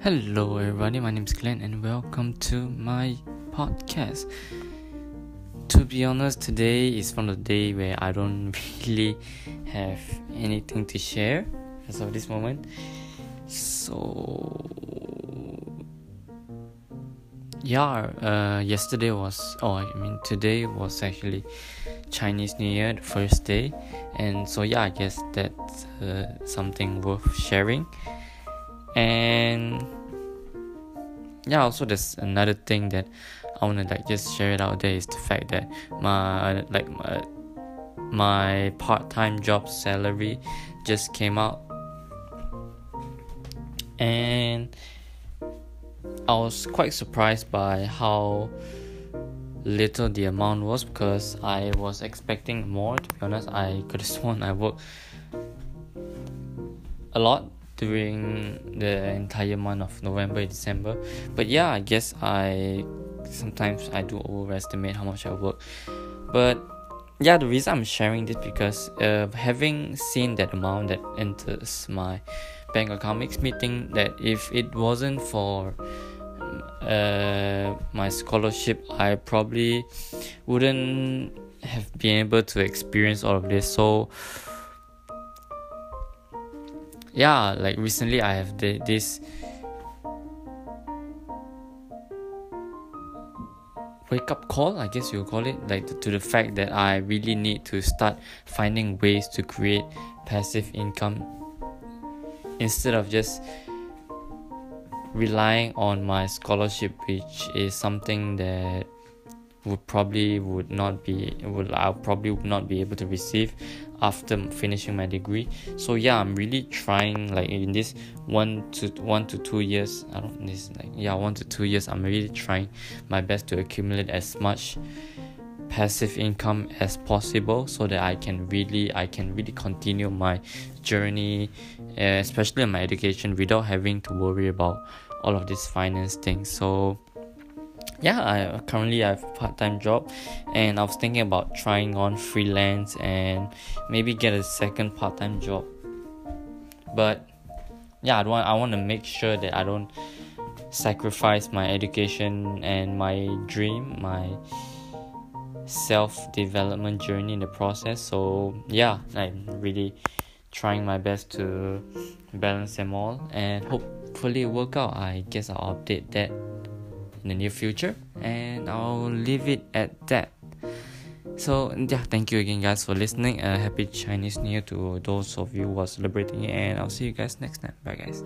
Hello, everybody. My name is Glenn, and welcome to my podcast. To be honest, today is from the day where I don't really have anything to share as of this moment. So, yeah, uh, yesterday was, oh, I mean, today was actually Chinese New Year, the first day, and so yeah, I guess that's uh, something worth sharing and yeah also there's another thing that i want to like just share it out there is the fact that my like my, my part-time job salary just came out. And i was quite surprised by how little the amount was because i was expecting more to be honest. I could have sworn i worked a lot during the entire month of November and December. But yeah, I guess I sometimes I do overestimate how much I work. But yeah, the reason I'm sharing this because uh, having seen that amount that enters my bank account makes me think that if it wasn't for uh, my scholarship, I probably wouldn't have been able to experience all of this. So yeah like recently i have the, this wake up call i guess you'll call it like to the fact that i really need to start finding ways to create passive income instead of just relying on my scholarship which is something that would probably would not be would I probably would not be able to receive after finishing my degree. So yeah, I'm really trying like in this one to one to two years. I don't this like yeah one to two years. I'm really trying my best to accumulate as much passive income as possible so that I can really I can really continue my journey, eh, especially in my education, without having to worry about all of these finance things. So yeah i currently i have a part-time job and i was thinking about trying on freelance and maybe get a second part-time job. But yeah i want i want to make sure that i don't sacrifice my education and my dream my self-development journey in the process. So yeah i'm really trying my best to balance them all and hopefully work out. I guess i'll update that in the near future and I'll leave it at that. So yeah, thank you again guys for listening. Uh, happy Chinese New Year to those of you who are celebrating it and I'll see you guys next time. Bye guys.